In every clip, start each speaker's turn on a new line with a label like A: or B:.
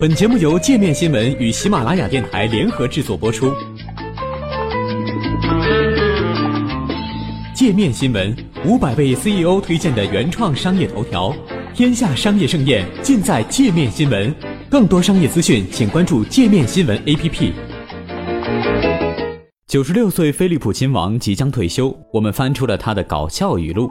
A: 本节目由界面新闻与喜马拉雅电台联合制作播出。界面新闻五百位 CEO 推荐的原创商业头条，天下商业盛宴尽在界面新闻。更多商业资讯，请关注界面新闻 APP。九十六岁菲利普亲王即将退休，我们翻出了他的搞笑语录。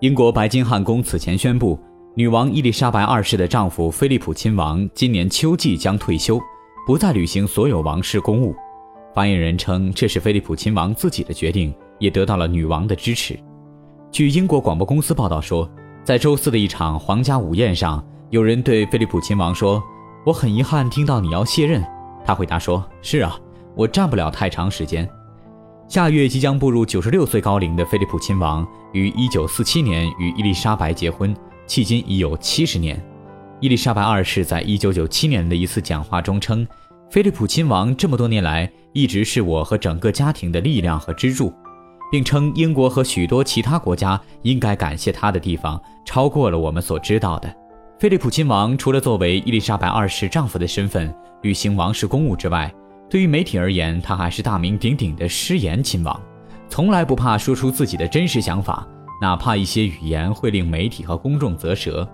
A: 英国白金汉宫此前宣布。女王伊丽莎白二世的丈夫菲利普亲王今年秋季将退休，不再履行所有王室公务。发言人称，这是菲利普亲王自己的决定，也得到了女王的支持。据英国广播公司报道说，在周四的一场皇家午宴上，有人对菲利普亲王说：“我很遗憾听到你要卸任。”他回答说：“是啊，我站不了太长时间。”下月即将步入九十六岁高龄的菲利普亲王于一九四七年与伊丽莎白结婚。迄今已有七十年。伊丽莎白二世在一九九七年的一次讲话中称：“菲利普亲王这么多年来一直是我和整个家庭的力量和支柱，并称英国和许多其他国家应该感谢他的地方超过了我们所知道的。”菲利普亲王除了作为伊丽莎白二世丈夫的身份履行王室公务之外，对于媒体而言，他还是大名鼎鼎的失言亲王，从来不怕说出自己的真实想法。哪怕一些语言会令媒体和公众啧舌，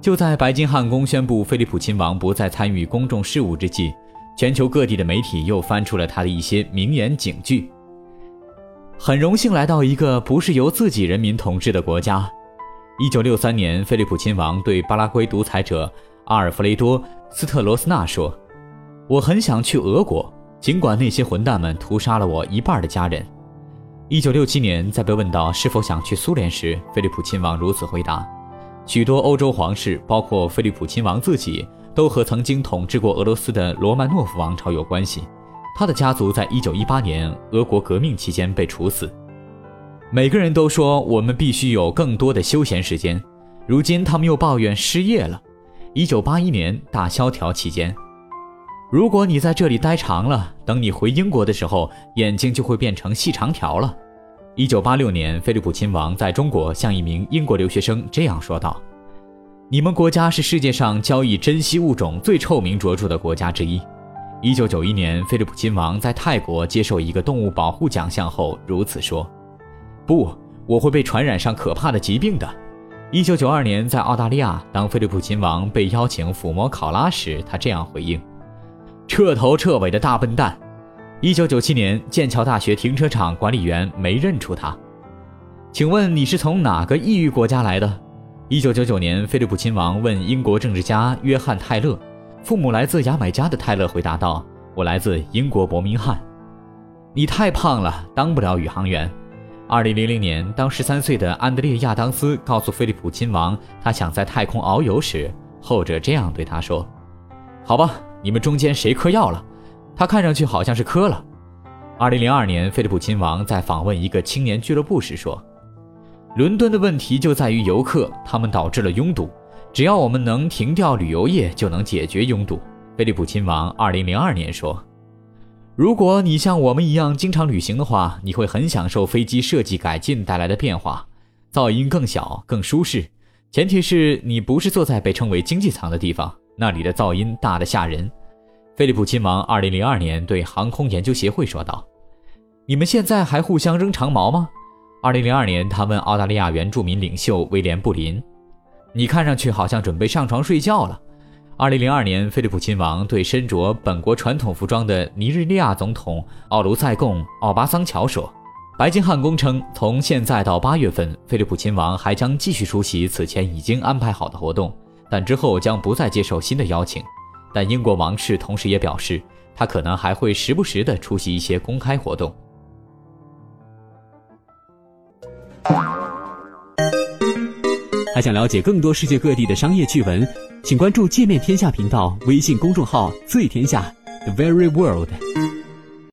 A: 就在白金汉宫宣布菲利普亲王不再参与公众事务之际，全球各地的媒体又翻出了他的一些名言警句。很荣幸来到一个不是由自己人民统治的国家。一九六三年，菲利普亲王对巴拉圭独裁者阿尔弗雷多·斯特罗斯纳说：“我很想去俄国，尽管那些混蛋们屠杀了我一半的家人。”一九六七年，在被问到是否想去苏联时，菲利普亲王如此回答：“许多欧洲皇室，包括菲利普亲王自己，都和曾经统治过俄罗斯的罗曼诺夫王朝有关系。他的家族在一九一八年俄国革命期间被处死。每个人都说我们必须有更多的休闲时间，如今他们又抱怨失业了。一九八一年大萧条期间。”如果你在这里待长了，等你回英国的时候，眼睛就会变成细长条了。一九八六年，菲利普亲王在中国向一名英国留学生这样说道：“你们国家是世界上交易珍稀物种最臭名卓著的国家之一。”一九九一年，菲利普亲王在泰国接受一个动物保护奖项后如此说：“不，我会被传染上可怕的疾病的。”一九九二年，在澳大利亚，当菲利普亲王被邀请抚摸考拉时，他这样回应。彻头彻尾的大笨蛋！一九九七年，剑桥大学停车场管理员没认出他。请问你是从哪个异域国家来的？一九九九年，菲利普亲王问英国政治家约翰·泰勒，父母来自牙买加的泰勒回答道：“我来自英国伯明翰。”你太胖了，当不了宇航员。二零零零年，当十三岁的安德烈亚当斯告诉菲利普亲王他想在太空遨游时，后者这样对他说：“好吧。”你们中间谁嗑药了？他看上去好像是嗑了。二零零二年，菲利普亲王在访问一个青年俱乐部时说：“伦敦的问题就在于游客，他们导致了拥堵。只要我们能停掉旅游业，就能解决拥堵。”菲利普亲王二零零二年说：“如果你像我们一样经常旅行的话，你会很享受飞机设计改进带来的变化，噪音更小、更舒适。前提是你不是坐在被称为经济舱的地方。”那里的噪音大得吓人，菲利普亲王二零零二年对航空研究协会说道：“你们现在还互相扔长矛吗？”二零零二年，他问澳大利亚原住民领袖威廉布林：“你看上去好像准备上床睡觉了。”二零零二年，菲利普亲王对身着本国传统服装的尼日利亚总统奥卢塞贡·奥巴桑乔说：“白金汉宫称，从现在到八月份，菲利普亲王还将继续出席此前已经安排好的活动。”但之后将不再接受新的邀请，但英国王室同时也表示，他可能还会时不时的出席一些公开活动。还想了解更多世界各地的商业趣闻，请关注“界面天下”频道微信公众号“最天下 The Very World”。